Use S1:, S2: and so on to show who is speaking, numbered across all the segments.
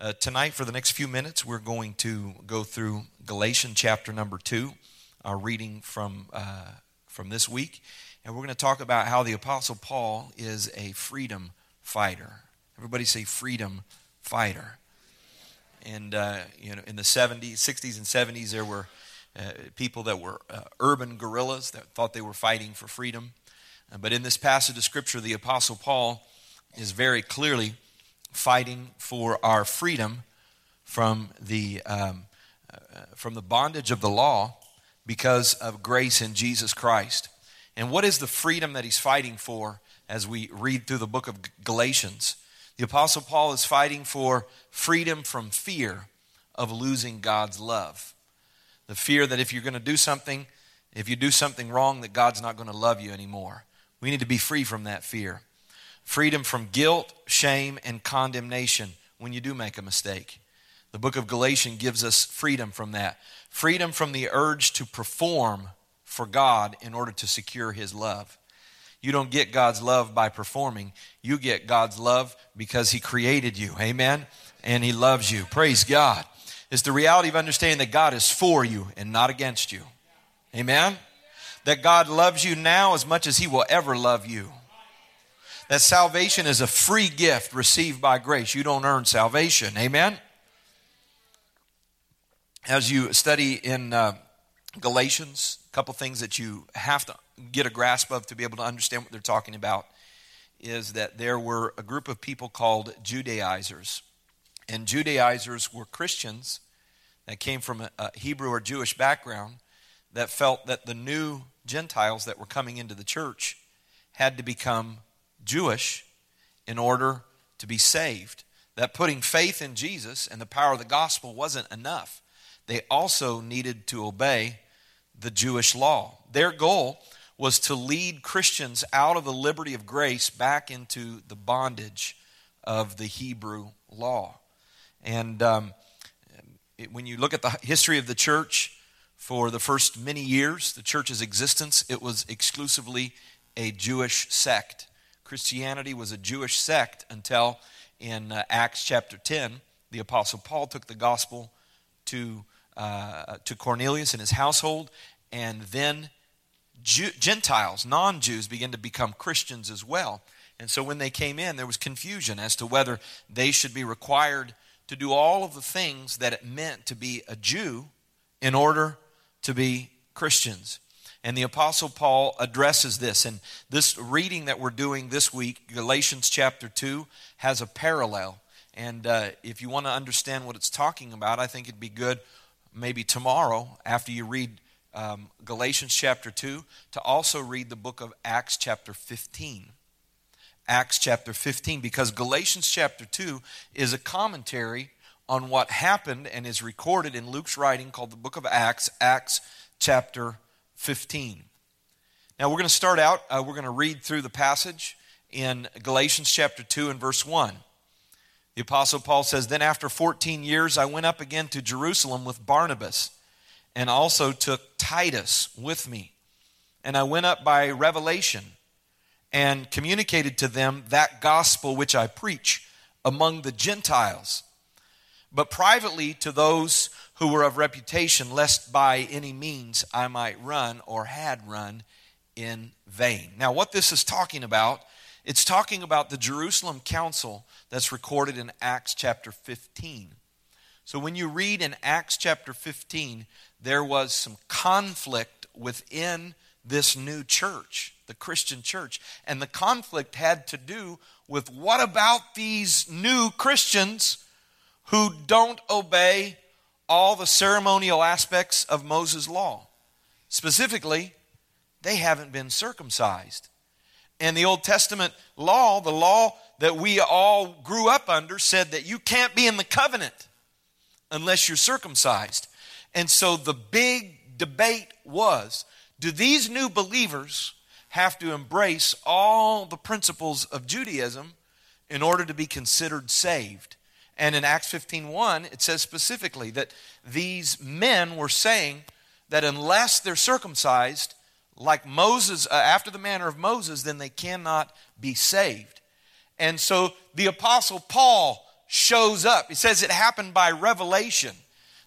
S1: Uh, tonight, for the next few minutes, we're going to go through Galatians chapter number two, our reading from, uh, from this week. And we're going to talk about how the Apostle Paul is a freedom fighter. Everybody say freedom fighter. And, uh, you know, in the 70s, 60s, and 70s, there were uh, people that were uh, urban guerrillas that thought they were fighting for freedom. Uh, but in this passage of Scripture, the Apostle Paul is very clearly fighting for our freedom from the, um, uh, from the bondage of the law because of grace in Jesus Christ. And what is the freedom that he's fighting for as we read through the book of Galatians? The Apostle Paul is fighting for freedom from fear of losing God's love. The fear that if you're going to do something, if you do something wrong, that God's not going to love you anymore. We need to be free from that fear freedom from guilt, shame, and condemnation when you do make a mistake. The book of Galatians gives us freedom from that. Freedom from the urge to perform for God in order to secure His love. You don't get God's love by performing, you get God's love because He created you. Amen? And He loves you. Praise God. It's the reality of understanding that God is for you and not against you. Amen? That God loves you now as much as He will ever love you that salvation is a free gift received by grace. You don't earn salvation. Amen? As you study in uh, Galatians, a couple things that you have to get a grasp of to be able to understand what they're talking about is that there were a group of people called Judaizers. And Judaizers were Christians that came from a, a Hebrew or Jewish background that felt that the new Gentiles that were coming into the church had to become Jewish in order to be saved. That putting faith in Jesus and the power of the gospel wasn't enough. They also needed to obey the Jewish law. Their goal was to lead Christians out of the liberty of grace back into the bondage of the Hebrew law. And um, it, when you look at the history of the church, for the first many years, the church's existence, it was exclusively a Jewish sect. Christianity was a Jewish sect until in uh, Acts chapter 10, the Apostle Paul took the gospel to, uh, to Cornelius and his household, and then Jew- Gentiles, non Jews, began to become Christians as well. And so when they came in, there was confusion as to whether they should be required to do all of the things that it meant to be a Jew in order to be Christians. And the Apostle Paul addresses this. And this reading that we're doing this week, Galatians chapter 2, has a parallel. And uh, if you want to understand what it's talking about, I think it'd be good maybe tomorrow after you read um, Galatians chapter 2 to also read the book of Acts chapter 15. Acts chapter 15, because Galatians chapter 2 is a commentary on what happened and is recorded in Luke's writing called the book of Acts, Acts chapter 15. Now, we're going to start out, uh, we're going to read through the passage in Galatians chapter 2 and verse 1. The Apostle Paul says, Then after 14 years, I went up again to Jerusalem with Barnabas, and also took Titus with me. And I went up by revelation and communicated to them that gospel which I preach among the Gentiles, but privately to those who were of reputation, lest by any means I might run or had run in vain. Now, what this is talking about, it's talking about the Jerusalem Council that's recorded in Acts chapter 15. So, when you read in Acts chapter 15, there was some conflict within this new church, the Christian church. And the conflict had to do with what about these new Christians who don't obey all the ceremonial aspects of Moses' law. Specifically, they haven't been circumcised. And the Old Testament law, the law that we all grew up under, said that you can't be in the covenant unless you're circumcised. And so the big debate was do these new believers have to embrace all the principles of Judaism in order to be considered saved? And in Acts 15:1, it says specifically that these men were saying that unless they're circumcised, like Moses, uh, after the manner of Moses, then they cannot be saved. And so the Apostle Paul shows up. He says it happened by revelation.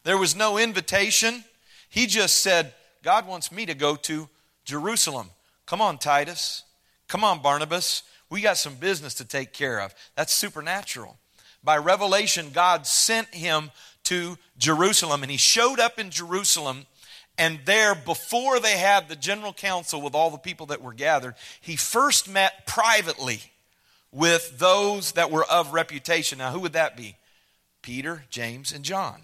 S1: There was no invitation. He just said, God wants me to go to Jerusalem. Come on, Titus. Come on, Barnabas. We got some business to take care of. That's supernatural. By revelation, God sent him to Jerusalem, and he showed up in Jerusalem. And there, before they had the general council with all the people that were gathered, he first met privately with those that were of reputation. Now, who would that be? Peter, James, and John,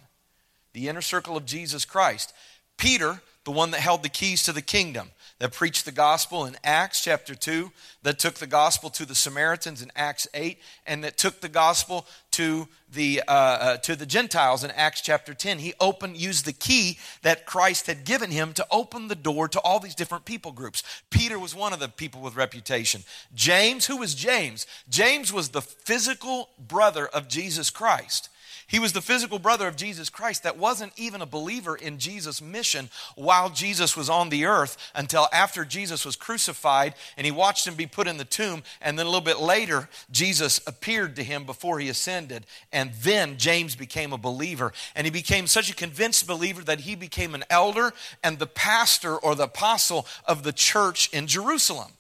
S1: the inner circle of Jesus Christ. Peter, the one that held the keys to the kingdom that preached the gospel in Acts chapter 2, that took the gospel to the Samaritans in Acts 8, and that took the gospel to the, uh, uh, to the Gentiles in Acts chapter 10. He opened, used the key that Christ had given him to open the door to all these different people groups. Peter was one of the people with reputation. James, who was James? James was the physical brother of Jesus Christ. He was the physical brother of Jesus Christ that wasn't even a believer in Jesus' mission while Jesus was on the earth until after Jesus was crucified and he watched him be put in the tomb. And then a little bit later, Jesus appeared to him before he ascended. And then James became a believer. And he became such a convinced believer that he became an elder and the pastor or the apostle of the church in Jerusalem.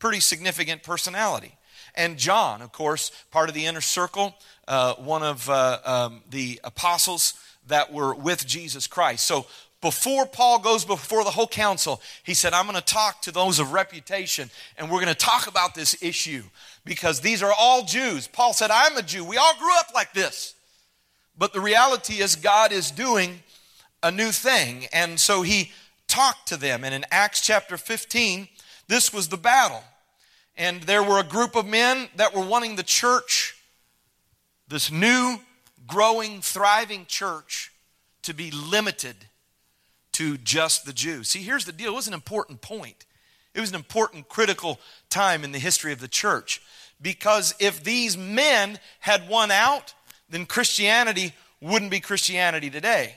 S1: Pretty significant personality. And John, of course, part of the inner circle uh, one of uh, um, the apostles that were with Jesus Christ. So before Paul goes before the whole council, he said, I'm going to talk to those of reputation and we're going to talk about this issue because these are all Jews. Paul said, I'm a Jew. We all grew up like this. But the reality is, God is doing a new thing. And so he talked to them. And in Acts chapter 15, this was the battle. And there were a group of men that were wanting the church this new, growing, thriving church to be limited to just the Jews. See, here's the deal it was an important point. It was an important, critical time in the history of the church. Because if these men had won out, then Christianity wouldn't be Christianity today.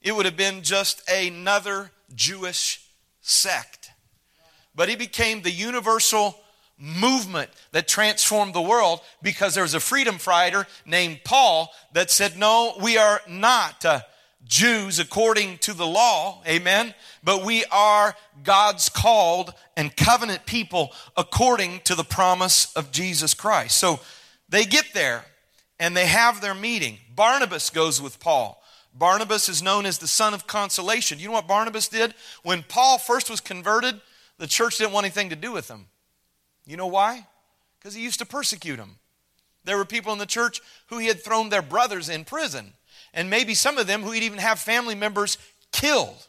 S1: It would have been just another Jewish sect. But he became the universal movement that transformed the world because there was a freedom fighter named Paul that said, No, we are not uh, Jews according to the law, amen, but we are God's called and covenant people according to the promise of Jesus Christ. So they get there and they have their meeting. Barnabas goes with Paul. Barnabas is known as the son of consolation. You know what Barnabas did? When Paul first was converted, the church didn't want anything to do with him. You know why? Because he used to persecute them. There were people in the church who he had thrown their brothers in prison, and maybe some of them who he'd even have family members killed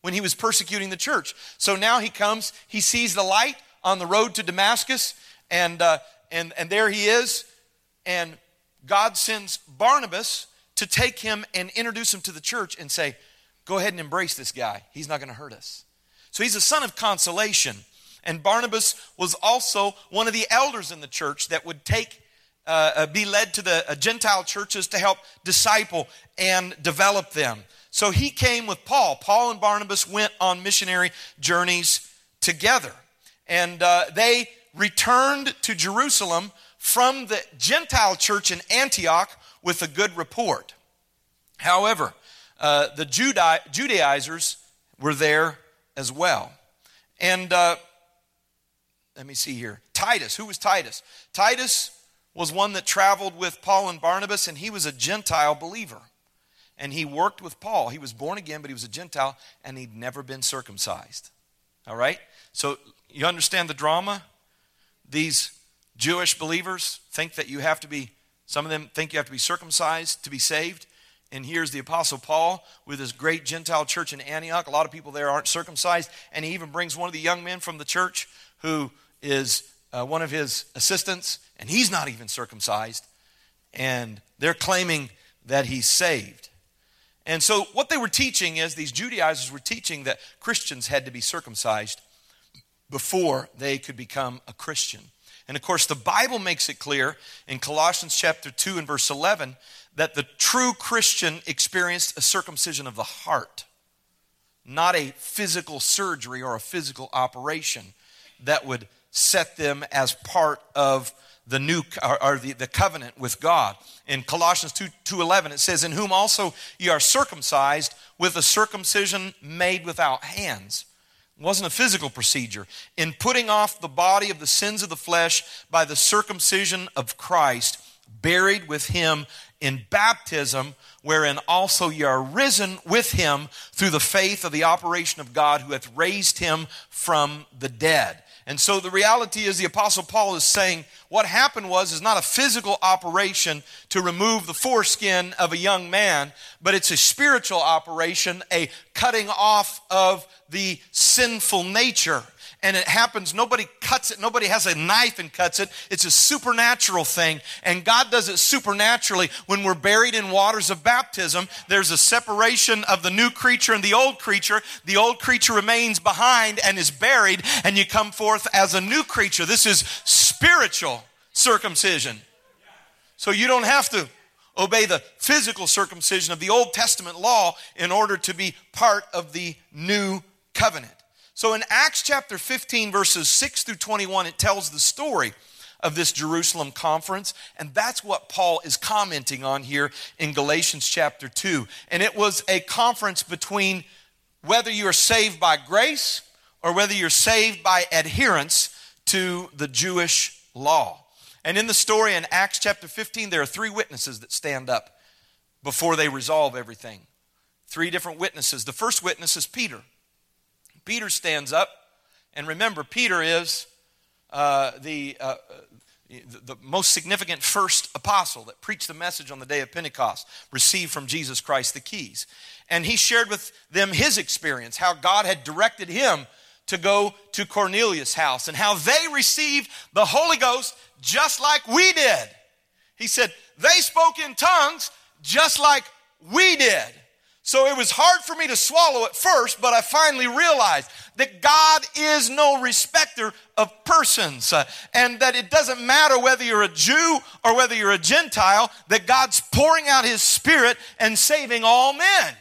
S1: when he was persecuting the church. So now he comes, he sees the light on the road to Damascus, and, uh, and, and there he is, and God sends Barnabas to take him and introduce him to the church and say, Go ahead and embrace this guy. He's not going to hurt us. So he's a son of consolation. And Barnabas was also one of the elders in the church that would take, uh, uh, be led to the uh, Gentile churches to help disciple and develop them. So he came with Paul. Paul and Barnabas went on missionary journeys together. And uh, they returned to Jerusalem from the Gentile church in Antioch with a good report. However, uh, the Judaizers were there as well. And uh, let me see here. Titus. Who was Titus? Titus was one that traveled with Paul and Barnabas, and he was a Gentile believer. And he worked with Paul. He was born again, but he was a Gentile, and he'd never been circumcised. All right? So you understand the drama? These Jewish believers think that you have to be, some of them think you have to be circumcised to be saved. And here's the Apostle Paul with his great Gentile church in Antioch. A lot of people there aren't circumcised. And he even brings one of the young men from the church who is uh, one of his assistants, and he's not even circumcised. And they're claiming that he's saved. And so, what they were teaching is these Judaizers were teaching that Christians had to be circumcised before they could become a Christian. And of course, the Bible makes it clear in Colossians chapter 2 and verse 11 that the true Christian experienced a circumcision of the heart, not a physical surgery or a physical operation that would set them as part of the new or, the, the covenant with God. In Colossians 2 2:11 it says in whom also ye are circumcised with a circumcision made without hands. It wasn't a physical procedure. In putting off the body of the sins of the flesh by the circumcision of Christ, buried with him in baptism, wherein also ye are risen with him through the faith of the operation of God who hath raised him from the dead. And so the reality is the apostle Paul is saying what happened was is not a physical operation to remove the foreskin of a young man, but it's a spiritual operation, a cutting off of the sinful nature and it happens. Nobody cuts it. Nobody has a knife and cuts it. It's a supernatural thing. And God does it supernaturally. When we're buried in waters of baptism, there's a separation of the new creature and the old creature. The old creature remains behind and is buried, and you come forth as a new creature. This is spiritual circumcision. So you don't have to obey the physical circumcision of the Old Testament law in order to be part of the new covenant. So in Acts chapter 15, verses 6 through 21, it tells the story of this Jerusalem conference. And that's what Paul is commenting on here in Galatians chapter 2. And it was a conference between whether you are saved by grace or whether you're saved by adherence to the Jewish law. And in the story in Acts chapter 15, there are three witnesses that stand up before they resolve everything. Three different witnesses. The first witness is Peter. Peter stands up, and remember, Peter is uh, the, uh, the most significant first apostle that preached the message on the day of Pentecost, received from Jesus Christ the keys. And he shared with them his experience, how God had directed him to go to Cornelius' house and how they received the Holy Ghost just like we did. He said, they spoke in tongues just like we did. So it was hard for me to swallow at first, but I finally realized that God is no respecter of persons uh, and that it doesn't matter whether you're a Jew or whether you're a Gentile, that God's pouring out his spirit and saving all men.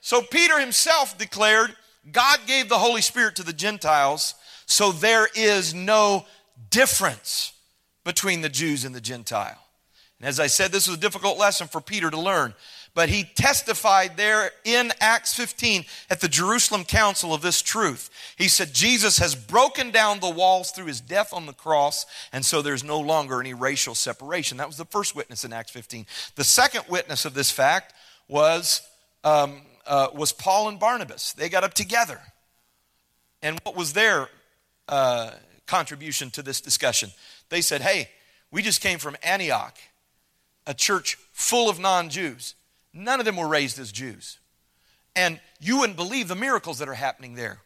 S1: So Peter himself declared, God gave the Holy Spirit to the Gentiles, so there is no difference between the Jews and the Gentile. And as I said, this was a difficult lesson for Peter to learn but he testified there in Acts 15 at the Jerusalem Council of this truth. He said, Jesus has broken down the walls through his death on the cross, and so there's no longer any racial separation. That was the first witness in Acts 15. The second witness of this fact was, um, uh, was Paul and Barnabas. They got up together. And what was their uh, contribution to this discussion? They said, hey, we just came from Antioch, a church full of non Jews. None of them were raised as Jews. And you wouldn't believe the miracles that are happening there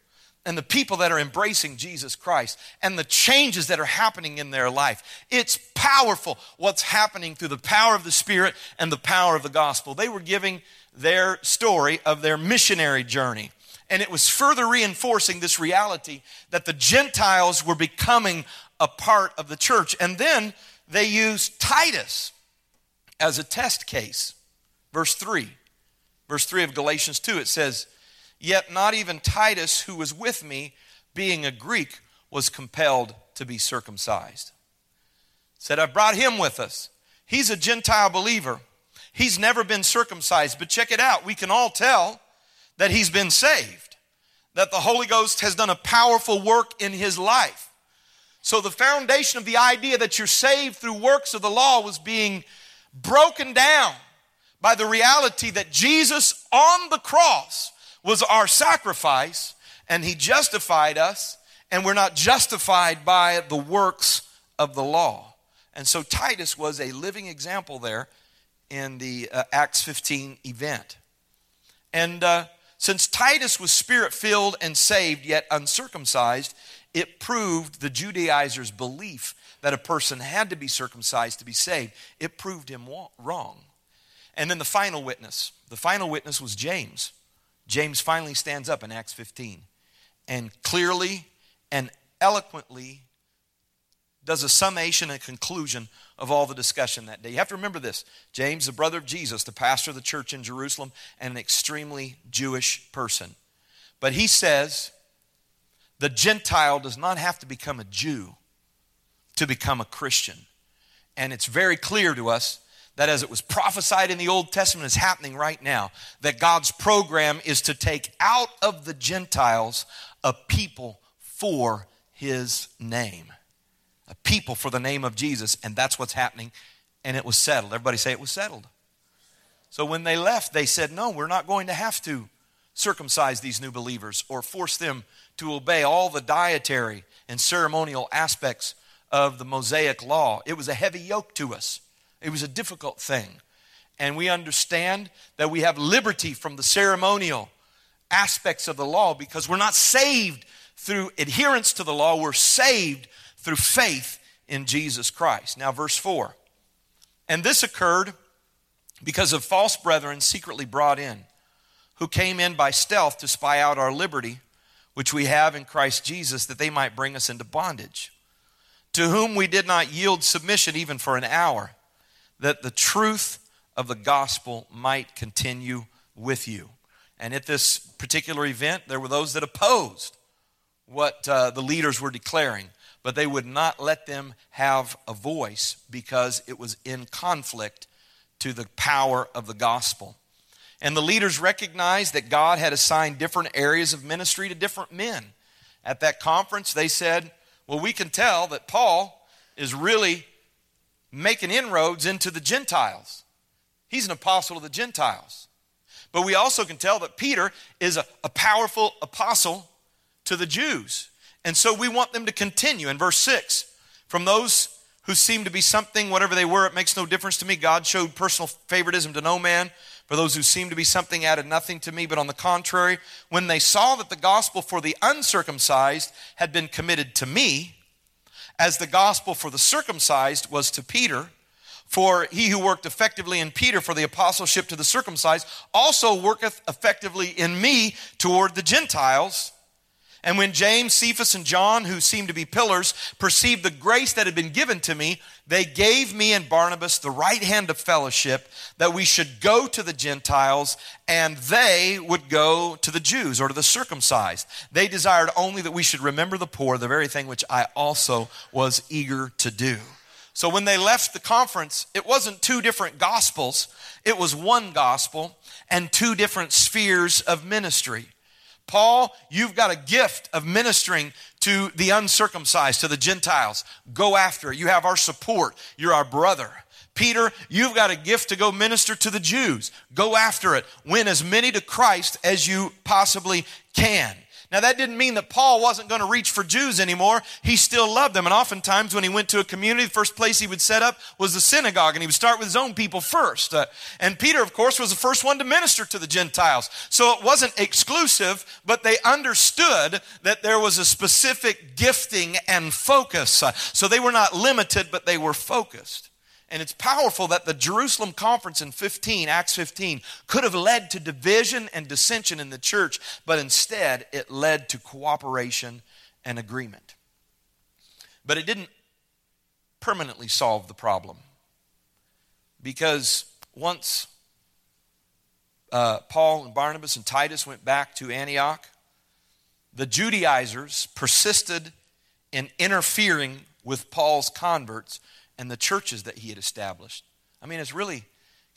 S1: and the people that are embracing Jesus Christ and the changes that are happening in their life. It's powerful what's happening through the power of the Spirit and the power of the gospel. They were giving their story of their missionary journey. And it was further reinforcing this reality that the Gentiles were becoming a part of the church. And then they used Titus as a test case. Verse 3. Verse 3 of Galatians 2, it says, Yet not even Titus, who was with me, being a Greek, was compelled to be circumcised. Said, I brought him with us. He's a Gentile believer. He's never been circumcised. But check it out. We can all tell that he's been saved, that the Holy Ghost has done a powerful work in his life. So the foundation of the idea that you're saved through works of the law was being broken down by the reality that Jesus on the cross was our sacrifice and he justified us, and we're not justified by the works of the law. And so Titus was a living example there in the uh, Acts 15 event. And uh, since Titus was spirit filled and saved, yet uncircumcised, it proved the Judaizers' belief that a person had to be circumcised to be saved. It proved him wrong. And then the final witness. The final witness was James. James finally stands up in Acts 15 and clearly and eloquently does a summation and conclusion of all the discussion that day. You have to remember this James, the brother of Jesus, the pastor of the church in Jerusalem, and an extremely Jewish person. But he says the Gentile does not have to become a Jew to become a Christian. And it's very clear to us that as it was prophesied in the Old Testament is happening right now, that God's program is to take out of the Gentiles a people for his name. A people for the name of Jesus, and that's what's happening. And it was settled. Everybody say it was settled. So when they left, they said, No, we're not going to have to circumcise these new believers or force them to obey all the dietary and ceremonial aspects of the Mosaic law. It was a heavy yoke to us, it was a difficult thing. And we understand that we have liberty from the ceremonial aspects of the law because we're not saved through adherence to the law, we're saved through faith in Jesus Christ. Now, verse 4. And this occurred because of false brethren secretly brought in, who came in by stealth to spy out our liberty, which we have in Christ Jesus, that they might bring us into bondage to whom we did not yield submission even for an hour, that the truth of the gospel might continue with you. And at this particular event, there were those that opposed what uh, the leaders were declaring, but they would not let them have a voice because it was in conflict to the power of the gospel. And the leaders recognized that God had assigned different areas of ministry to different men. At that conference, they said, well, we can tell that Paul is really making inroads into the Gentiles. He's an apostle of the Gentiles. But we also can tell that Peter is a, a powerful apostle to the Jews. And so we want them to continue. In verse 6, from those who seemed to be something, whatever they were, it makes no difference to me. God showed personal favoritism to no man. For those who seemed to be something added nothing to me, but on the contrary, when they saw that the gospel for the uncircumcised had been committed to me, as the gospel for the circumcised was to Peter, for he who worked effectively in Peter for the apostleship to the circumcised also worketh effectively in me toward the Gentiles. And when James, Cephas, and John, who seemed to be pillars, perceived the grace that had been given to me, they gave me and Barnabas the right hand of fellowship that we should go to the Gentiles and they would go to the Jews or to the circumcised. They desired only that we should remember the poor, the very thing which I also was eager to do. So when they left the conference, it wasn't two different gospels, it was one gospel and two different spheres of ministry. Paul, you've got a gift of ministering to the uncircumcised, to the Gentiles. Go after it. You have our support. You're our brother. Peter, you've got a gift to go minister to the Jews. Go after it. Win as many to Christ as you possibly can. Now, that didn't mean that Paul wasn't going to reach for Jews anymore. He still loved them. And oftentimes, when he went to a community, the first place he would set up was the synagogue, and he would start with his own people first. Uh, and Peter, of course, was the first one to minister to the Gentiles. So it wasn't exclusive, but they understood that there was a specific gifting and focus. Uh, so they were not limited, but they were focused. And it's powerful that the Jerusalem conference in 15, Acts 15, could have led to division and dissension in the church, but instead it led to cooperation and agreement. But it didn't permanently solve the problem. Because once uh, Paul and Barnabas and Titus went back to Antioch, the Judaizers persisted in interfering with Paul's converts and the churches that he had established. I mean, it's really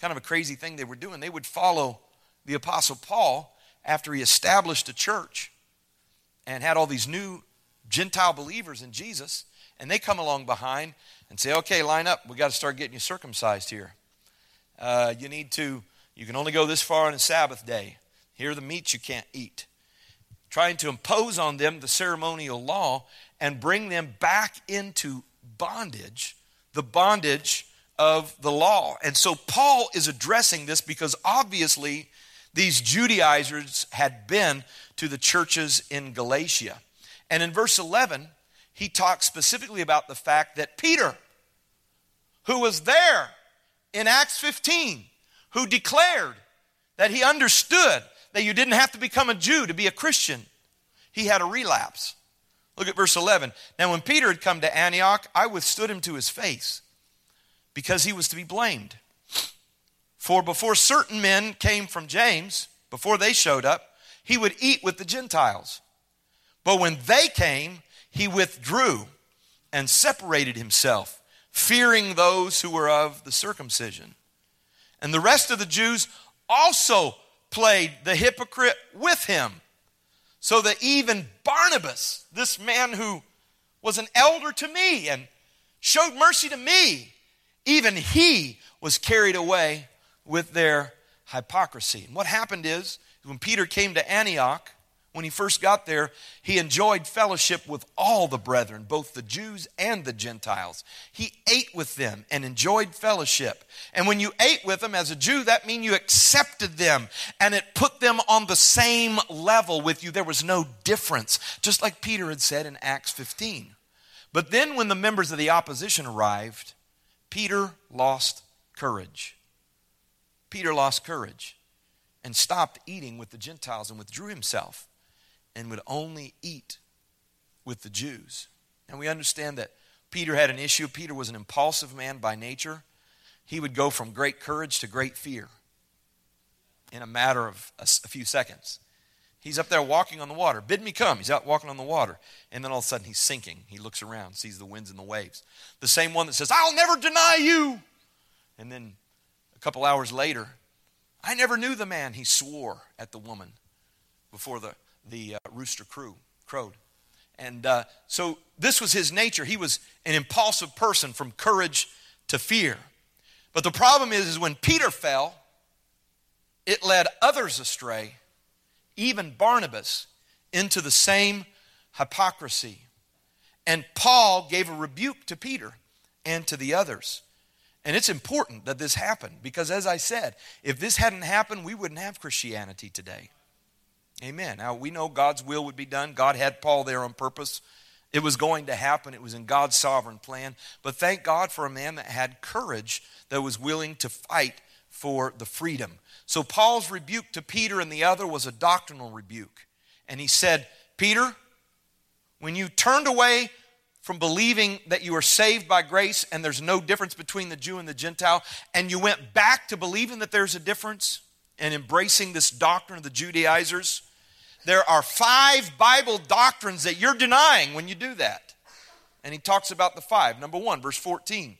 S1: kind of a crazy thing they were doing. They would follow the Apostle Paul after he established a church and had all these new Gentile believers in Jesus, and they come along behind and say, okay, line up. We got to start getting you circumcised here. Uh, you need to, you can only go this far on a Sabbath day. Here are the meats you can't eat. Trying to impose on them the ceremonial law and bring them back into bondage the bondage of the law. And so Paul is addressing this because obviously these Judaizers had been to the churches in Galatia. And in verse 11, he talks specifically about the fact that Peter, who was there in Acts 15, who declared that he understood that you didn't have to become a Jew to be a Christian, he had a relapse. Look at verse 11. Now, when Peter had come to Antioch, I withstood him to his face because he was to be blamed. For before certain men came from James, before they showed up, he would eat with the Gentiles. But when they came, he withdrew and separated himself, fearing those who were of the circumcision. And the rest of the Jews also played the hypocrite with him. So that even Barnabas, this man who was an elder to me and showed mercy to me, even he was carried away with their hypocrisy. And what happened is, when Peter came to Antioch, when he first got there, he enjoyed fellowship with all the brethren, both the Jews and the Gentiles. He ate with them and enjoyed fellowship. And when you ate with them as a Jew, that means you accepted them and it put them on the same level with you. There was no difference, just like Peter had said in Acts 15. But then when the members of the opposition arrived, Peter lost courage. Peter lost courage and stopped eating with the Gentiles and withdrew himself and would only eat with the Jews. And we understand that Peter had an issue. Peter was an impulsive man by nature. He would go from great courage to great fear in a matter of a, a few seconds. He's up there walking on the water. Bid me come. He's out walking on the water. And then all of a sudden he's sinking. He looks around, sees the winds and the waves. The same one that says, I'll never deny you. And then a couple hours later, I never knew the man. He swore at the woman before the the uh, rooster crew, crowed. And uh, so this was his nature. He was an impulsive person from courage to fear. But the problem is, is when Peter fell, it led others astray, even Barnabas, into the same hypocrisy. And Paul gave a rebuke to Peter and to the others. And it's important that this happened because, as I said, if this hadn't happened, we wouldn't have Christianity today. Amen. Now, we know God's will would be done. God had Paul there on purpose. It was going to happen, it was in God's sovereign plan. But thank God for a man that had courage, that was willing to fight for the freedom. So, Paul's rebuke to Peter and the other was a doctrinal rebuke. And he said, Peter, when you turned away from believing that you are saved by grace and there's no difference between the Jew and the Gentile, and you went back to believing that there's a difference and embracing this doctrine of the Judaizers, there are five Bible doctrines that you're denying when you do that. And he talks about the five. Number one, verse 14.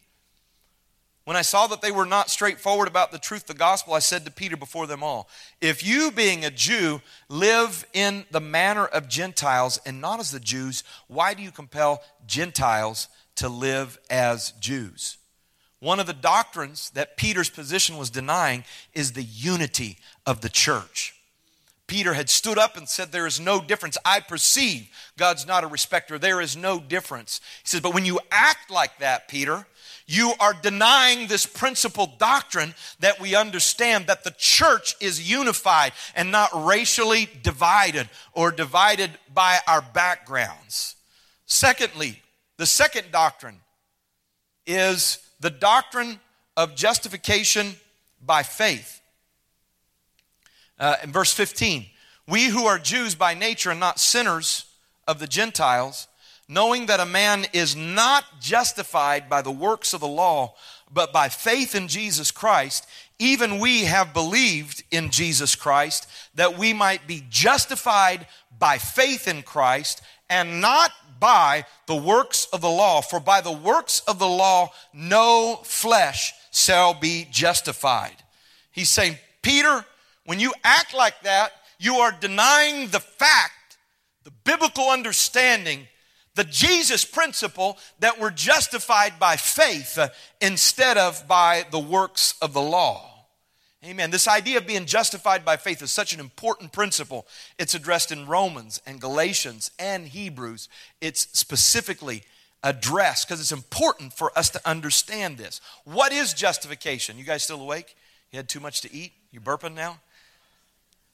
S1: When I saw that they were not straightforward about the truth of the gospel, I said to Peter before them all, If you, being a Jew, live in the manner of Gentiles and not as the Jews, why do you compel Gentiles to live as Jews? One of the doctrines that Peter's position was denying is the unity of the church. Peter had stood up and said, There is no difference. I perceive God's not a respecter. There is no difference. He says, But when you act like that, Peter, you are denying this principal doctrine that we understand that the church is unified and not racially divided or divided by our backgrounds. Secondly, the second doctrine is the doctrine of justification by faith. Uh, in verse 15, we who are Jews by nature and not sinners of the Gentiles, knowing that a man is not justified by the works of the law, but by faith in Jesus Christ, even we have believed in Jesus Christ that we might be justified by faith in Christ and not by the works of the law. For by the works of the law, no flesh shall be justified. He's saying, Peter, when you act like that, you are denying the fact, the biblical understanding, the Jesus principle that we're justified by faith uh, instead of by the works of the law. Amen. This idea of being justified by faith is such an important principle. It's addressed in Romans and Galatians and Hebrews. It's specifically addressed because it's important for us to understand this. What is justification? You guys still awake? You had too much to eat? You burping now?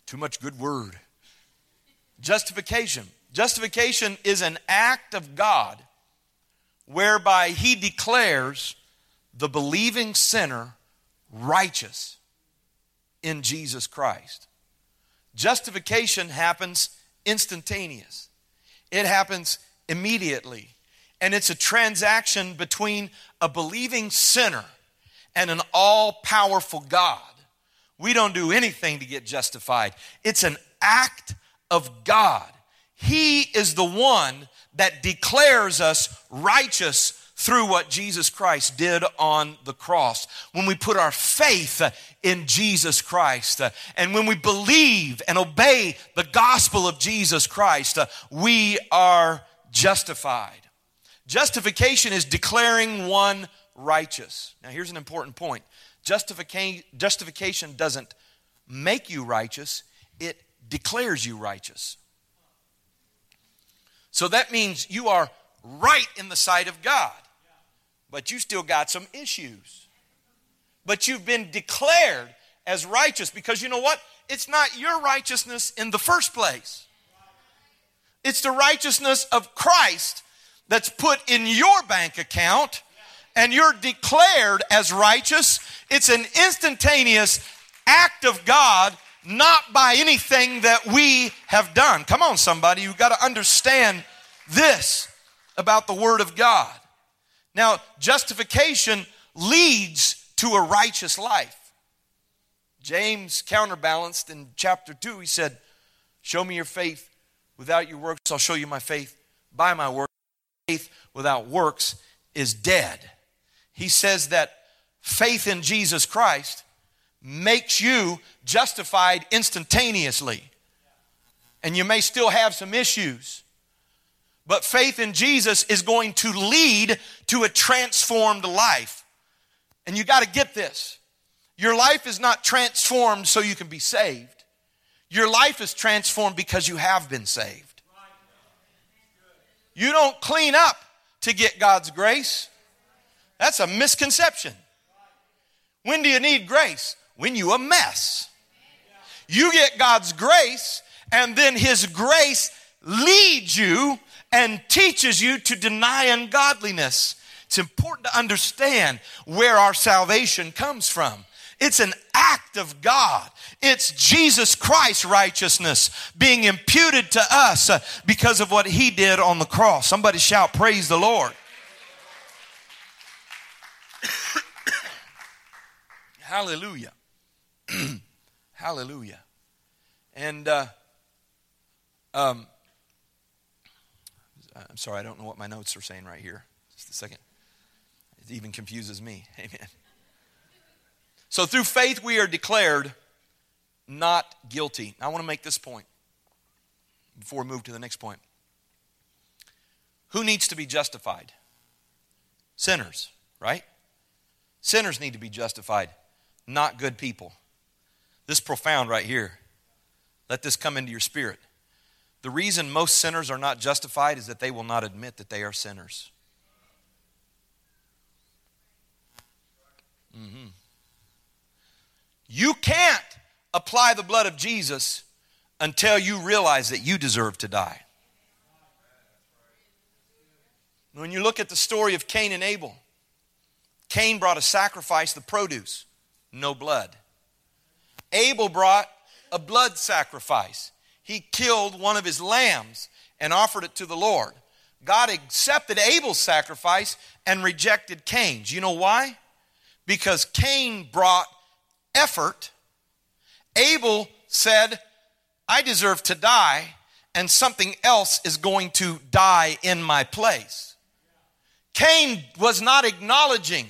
S1: Too much good word. Justification. Justification is an act of God whereby He declares the believing sinner righteous in Jesus Christ. Justification happens instantaneous, it happens immediately. And it's a transaction between a believing sinner and an all powerful God. We don't do anything to get justified. It's an act of God. He is the one that declares us righteous through what Jesus Christ did on the cross. When we put our faith in Jesus Christ uh, and when we believe and obey the gospel of Jesus Christ, uh, we are justified. Justification is declaring one righteous. Now, here's an important point Justification, doesn't make you righteous, it declares you righteous. So that means you are right in the sight of God, but you still got some issues. But you've been declared as righteous because you know what? It's not your righteousness in the first place, it's the righteousness of Christ that's put in your bank account and you're declared as righteous. It's an instantaneous act of God, not by anything that we have done. Come on, somebody, you've got to understand this about the Word of God. Now, justification leads to a righteous life. James counterbalanced in chapter 2, he said, Show me your faith without your works, I'll show you my faith by my works. Faith without works is dead. He says that faith in Jesus Christ makes you justified instantaneously. And you may still have some issues. But faith in Jesus is going to lead to a transformed life. And you got to get this. Your life is not transformed so you can be saved. Your life is transformed because you have been saved. You don't clean up to get God's grace. That's a misconception. When do you need grace? When you a mess. You get God's grace and then his grace leads you and teaches you to deny ungodliness. It's important to understand where our salvation comes from. It's an act of God. It's Jesus Christ's righteousness being imputed to us because of what he did on the cross. Somebody shout, Praise the Lord. Hallelujah. Hallelujah. And uh, um, I'm sorry, I don't know what my notes are saying right here. Just a second. It even confuses me. Amen. So through faith, we are declared not guilty. I want to make this point before we move to the next point. Who needs to be justified? Sinners, right? Sinners need to be justified, not good people. This profound right here. Let this come into your spirit. The reason most sinners are not justified is that they will not admit that they are sinners. Mm-hmm. You can't apply the blood of Jesus until you realize that you deserve to die. When you look at the story of Cain and Abel, Cain brought a sacrifice, the produce, no blood. Abel brought a blood sacrifice. He killed one of his lambs and offered it to the Lord. God accepted Abel's sacrifice and rejected Cain's. You know why? Because Cain brought effort. Abel said, I deserve to die, and something else is going to die in my place. Cain was not acknowledging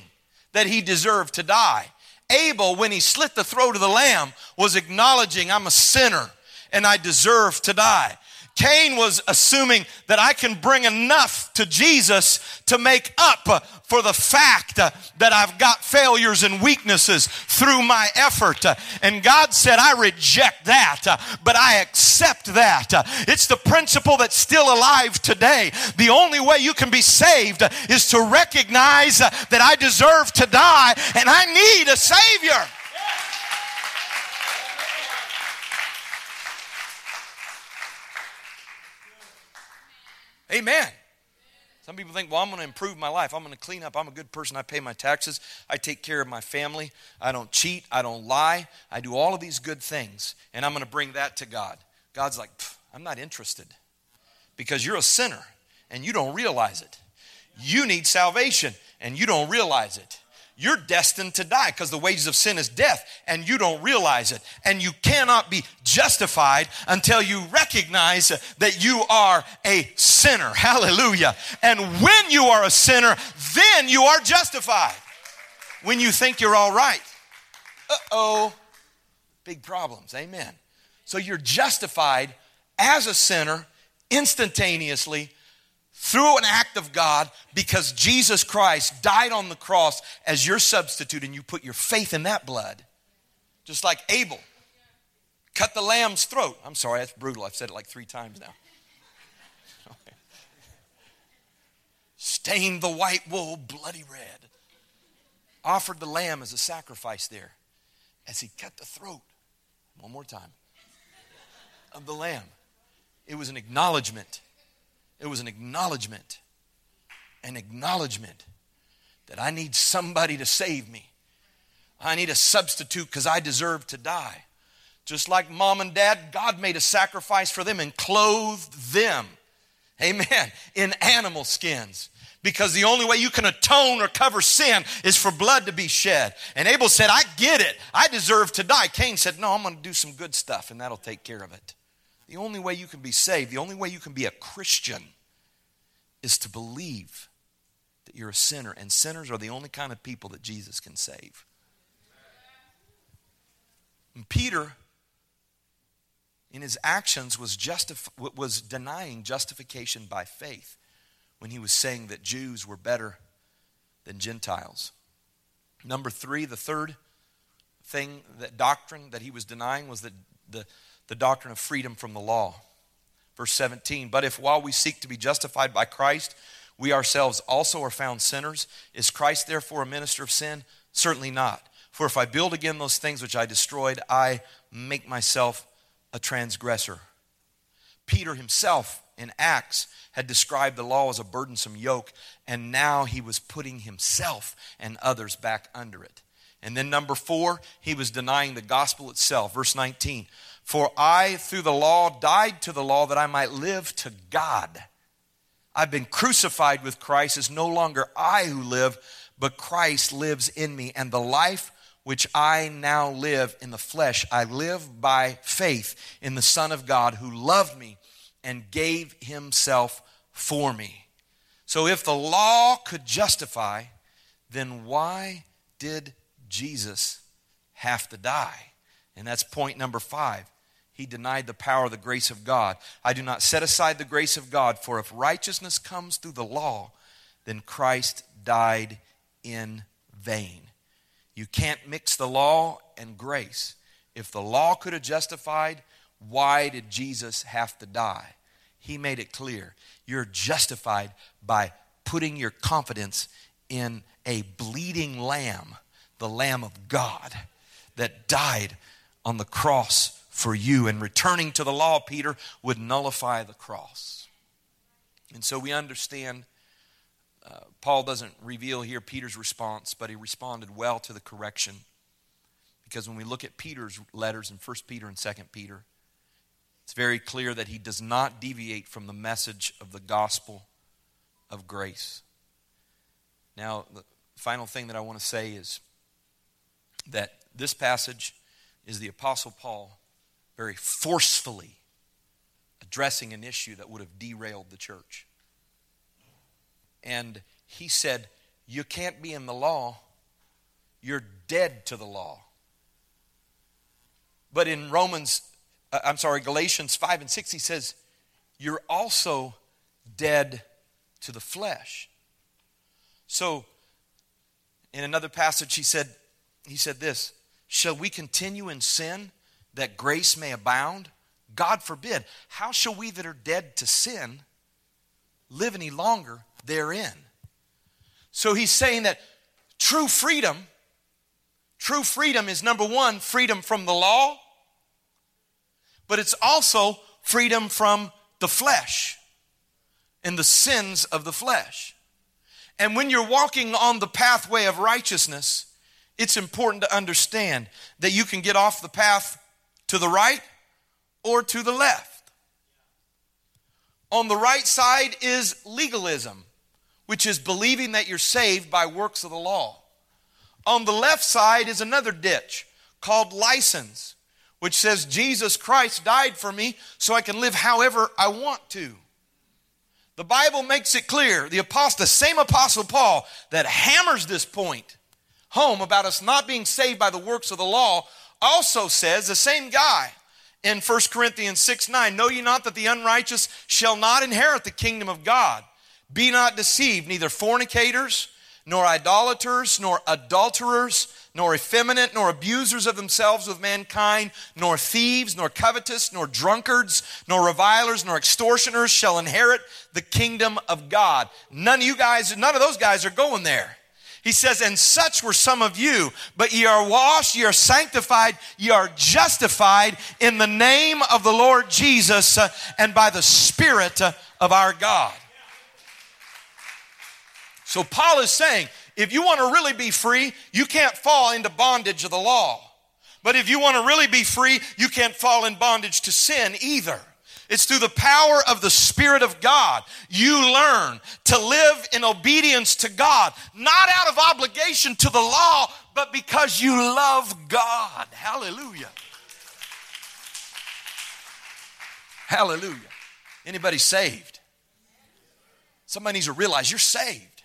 S1: that he deserved to die. Abel, when he slit the throat of the lamb, was acknowledging, I'm a sinner and I deserve to die. Cain was assuming that I can bring enough to Jesus to make up for the fact that I've got failures and weaknesses through my effort. And God said, I reject that, but I accept that. It's the principle that's still alive today. The only way you can be saved is to recognize that I deserve to die and I need a Savior. Amen. Some people think, well, I'm going to improve my life. I'm going to clean up. I'm a good person. I pay my taxes. I take care of my family. I don't cheat. I don't lie. I do all of these good things. And I'm going to bring that to God. God's like, I'm not interested because you're a sinner and you don't realize it. You need salvation and you don't realize it. You're destined to die because the wages of sin is death and you don't realize it. And you cannot be justified until you recognize that you are a sinner. Hallelujah. And when you are a sinner, then you are justified. When you think you're all right, uh oh, big problems. Amen. So you're justified as a sinner instantaneously through an act of God because Jesus Christ died on the cross as your substitute and you put your faith in that blood. Just like Abel cut the lamb's throat. I'm sorry, that's brutal. I've said it like three times now. Stained the white wool bloody red. Offered the lamb as a sacrifice there as he cut the throat. One more time. Of the lamb. It was an acknowledgement it was an acknowledgement, an acknowledgement that I need somebody to save me. I need a substitute because I deserve to die. Just like mom and dad, God made a sacrifice for them and clothed them, amen, in animal skins. Because the only way you can atone or cover sin is for blood to be shed. And Abel said, I get it. I deserve to die. Cain said, No, I'm going to do some good stuff and that'll take care of it. The only way you can be saved, the only way you can be a Christian, is to believe that you're a sinner. And sinners are the only kind of people that Jesus can save. And Peter, in his actions, was, justif- was denying justification by faith when he was saying that Jews were better than Gentiles. Number three, the third thing, that doctrine that he was denying was that the the doctrine of freedom from the law. Verse 17, but if while we seek to be justified by Christ, we ourselves also are found sinners, is Christ therefore a minister of sin? Certainly not. For if I build again those things which I destroyed, I make myself a transgressor. Peter himself in Acts had described the law as a burdensome yoke, and now he was putting himself and others back under it. And then, number four, he was denying the gospel itself. Verse 19 for I, through the law, died to the law that I might live to God. I've been crucified with Christ. It's no longer I who live, but Christ lives in me. And the life which I now live in the flesh, I live by faith in the Son of God who loved me and gave himself for me. So if the law could justify, then why did Jesus have to die? And that's point number five he denied the power of the grace of God. I do not set aside the grace of God, for if righteousness comes through the law, then Christ died in vain. You can't mix the law and grace. If the law could have justified, why did Jesus have to die? He made it clear. You're justified by putting your confidence in a bleeding lamb, the Lamb of God, that died on the cross for you. And returning to the law, Peter, would nullify the cross. And so we understand uh, Paul doesn't reveal here Peter's response, but he responded well to the correction. Because when we look at Peter's letters in 1 Peter and 2 Peter, it's very clear that he does not deviate from the message of the gospel of grace. Now, the final thing that I want to say is that this passage is the Apostle Paul very forcefully addressing an issue that would have derailed the church. And he said, You can't be in the law, you're dead to the law. But in Romans, uh, I'm sorry, Galatians 5 and 6, he says, You're also dead to the flesh. So, in another passage, he said, he said this Shall we continue in sin that grace may abound? God forbid. How shall we that are dead to sin live any longer therein? So he's saying that true freedom, true freedom is number one, freedom from the law, but it's also freedom from the flesh and the sins of the flesh. And when you're walking on the pathway of righteousness, it's important to understand that you can get off the path to the right or to the left. On the right side is legalism, which is believing that you're saved by works of the law. On the left side is another ditch called license, which says Jesus Christ died for me so I can live however I want to. The Bible makes it clear, the apostle, the same apostle Paul that hammers this point home about us not being saved by the works of the law, also says, the same guy in 1 Corinthians 6 9, Know ye not that the unrighteous shall not inherit the kingdom of God? Be not deceived, neither fornicators, nor idolaters, nor adulterers, nor effeminate, nor abusers of themselves with mankind, nor thieves, nor covetous, nor drunkards, nor revilers, nor extortioners shall inherit the kingdom of God. None of you guys, none of those guys are going there. He says, And such were some of you, but ye are washed, ye are sanctified, ye are justified in the name of the Lord Jesus uh, and by the Spirit uh, of our God. So Paul is saying, if you want to really be free, you can't fall into bondage of the law. But if you want to really be free, you can't fall in bondage to sin either. It's through the power of the Spirit of God you learn to live in obedience to God, not out of obligation to the law, but because you love God. Hallelujah. Hallelujah. Anybody saved? Somebody needs to realize you're saved.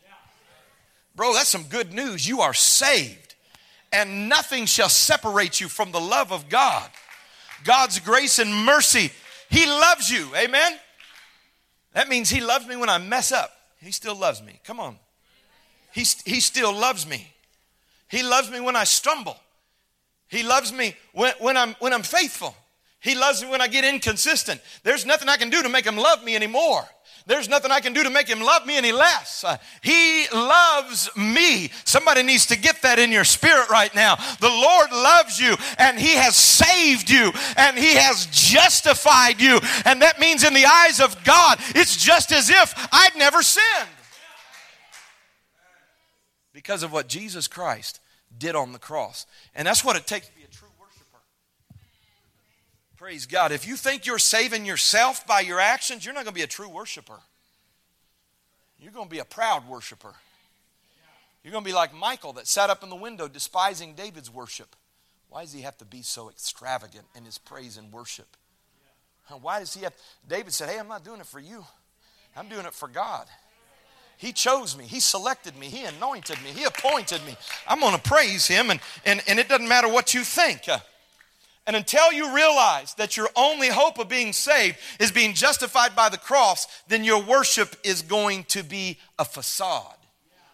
S1: Bro, that's some good news. You are saved, and nothing shall separate you from the love of God. God's grace and mercy. He loves you. Amen? That means He loves me when I mess up. He still loves me. Come on. He, he still loves me. He loves me when I stumble. He loves me when, when, I'm, when I'm faithful. He loves me when I get inconsistent. There's nothing I can do to make him love me anymore. There's nothing I can do to make him love me any less. Uh, he loves me. Somebody needs to get that in your spirit right now. The Lord loves you and he has saved you and he has justified you. And that means in the eyes of God, it's just as if I'd never sinned. Because of what Jesus Christ did on the cross. And that's what it takes to be a true worshiper. Praise God. If you think you're saving yourself by your actions, you're not going to be a true worshiper. You're going to be a proud worshiper. You're going to be like Michal that sat up in the window despising David's worship. Why does he have to be so extravagant in his praise and worship? Why does he have? David said, Hey, I'm not doing it for you, I'm doing it for God. He chose me. He selected me. He anointed me. He appointed me. I'm going to praise him, and, and, and it doesn't matter what you think. Uh, And until you realize that your only hope of being saved is being justified by the cross, then your worship is going to be a facade.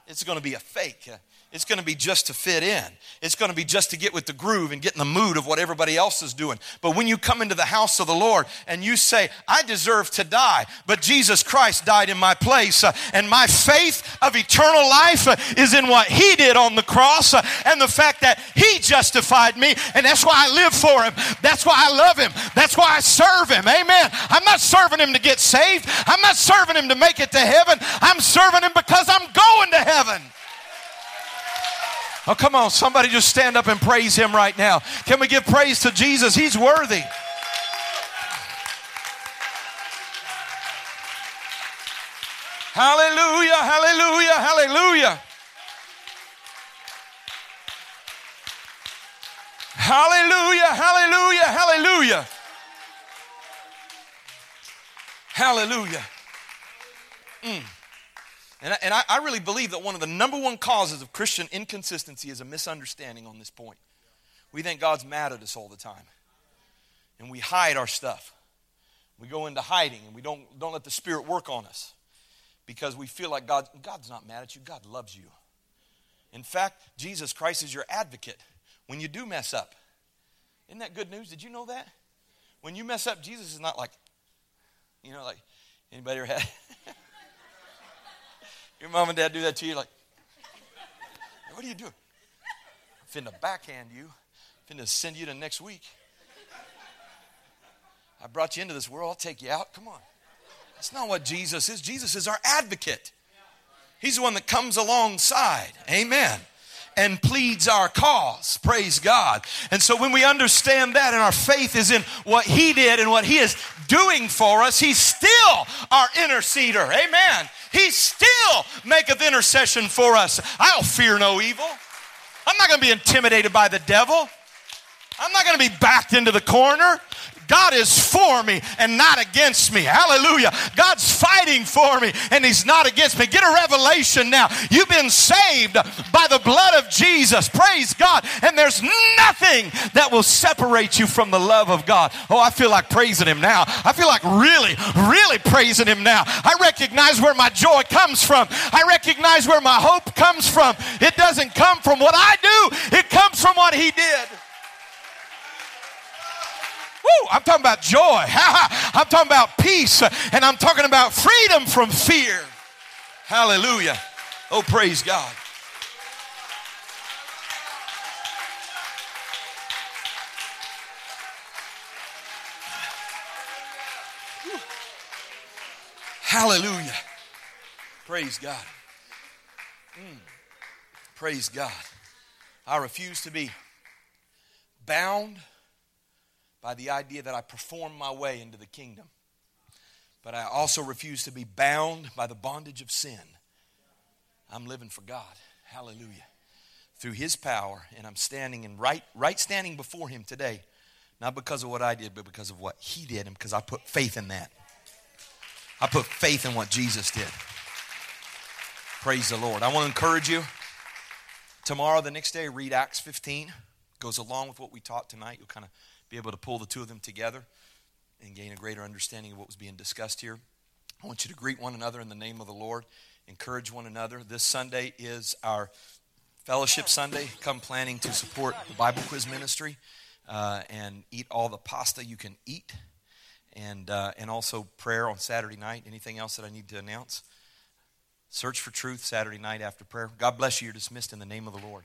S1: It's going to be a fake. It's going to be just to fit in. It's going to be just to get with the groove and get in the mood of what everybody else is doing. But when you come into the house of the Lord and you say, I deserve to die, but Jesus Christ died in my place, uh, and my faith of eternal life uh, is in what He did on the cross uh, and the fact that He justified me, and that's why I live for Him. That's why I love Him. That's why I serve Him. Amen. I'm not serving Him to get saved, I'm not serving Him to make it to heaven. I'm serving Him because I'm going to heaven. Oh, come on, somebody just stand up and praise him right now. Can we give praise to Jesus? He's worthy. Hallelujah, hallelujah, hallelujah. Hallelujah, hallelujah, hallelujah. Hallelujah. Mm. And, I, and I, I really believe that one of the number one causes of Christian inconsistency is a misunderstanding on this point. We think God's mad at us all the time. And we hide our stuff. We go into hiding and we don't, don't let the Spirit work on us because we feel like God, God's not mad at you. God loves you. In fact, Jesus Christ is your advocate when you do mess up. Isn't that good news? Did you know that? When you mess up, Jesus is not like, you know, like, anybody ever had? Your mom and dad do that to you, like, what are you doing? I'm finna backhand you, I'm finna send you to next week. I brought you into this world, I'll take you out. Come on. That's not what Jesus is. Jesus is our advocate. He's the one that comes alongside. Amen and pleads our cause. Praise God. And so when we understand that and our faith is in what He did and what He is doing for us, He's still our interceder. Amen. He still maketh intercession for us. I'll fear no evil.
S2: I'm not going to be intimidated by the devil. I'm not going to be backed into the corner. God is for me and not against me. Hallelujah. God's fighting for me and He's not against me. Get a revelation now. You've been saved by the blood of Jesus. Praise God. And there's nothing that will separate you from the love of God. Oh, I feel like praising Him now. I feel like really, really praising Him now. I recognize where my joy comes from. I recognize where my hope comes from. It doesn't come from what I do, it comes from what He did. Woo, I'm talking about joy. I'm talking about peace. And I'm talking about freedom from fear. Hallelujah. Oh, praise God. Hallelujah. Praise God. Mm. Praise God. I refuse to be bound by the idea that I perform my way into the kingdom. But I also refuse to be bound by the bondage of sin. I'm living for God. Hallelujah. Through his power, and I'm standing in right, right standing before him today, not because of what I did, but because of what he did, and because I put faith in that. I put faith in what Jesus did. Praise the Lord. I want to encourage you. Tomorrow, the next day, read Acts 15. Goes along with what we taught tonight. You'll kind of be able to pull the two of them together and gain a greater understanding of what was being discussed here. I want you to greet one another in the name of the Lord, encourage one another. This Sunday is our Fellowship Sunday. Come planning to support the Bible Quiz Ministry uh, and eat all the pasta you can eat, and, uh, and also prayer on Saturday night. Anything else that I need to announce? Search for truth Saturday night after prayer. God bless you. You're dismissed in the name of the Lord.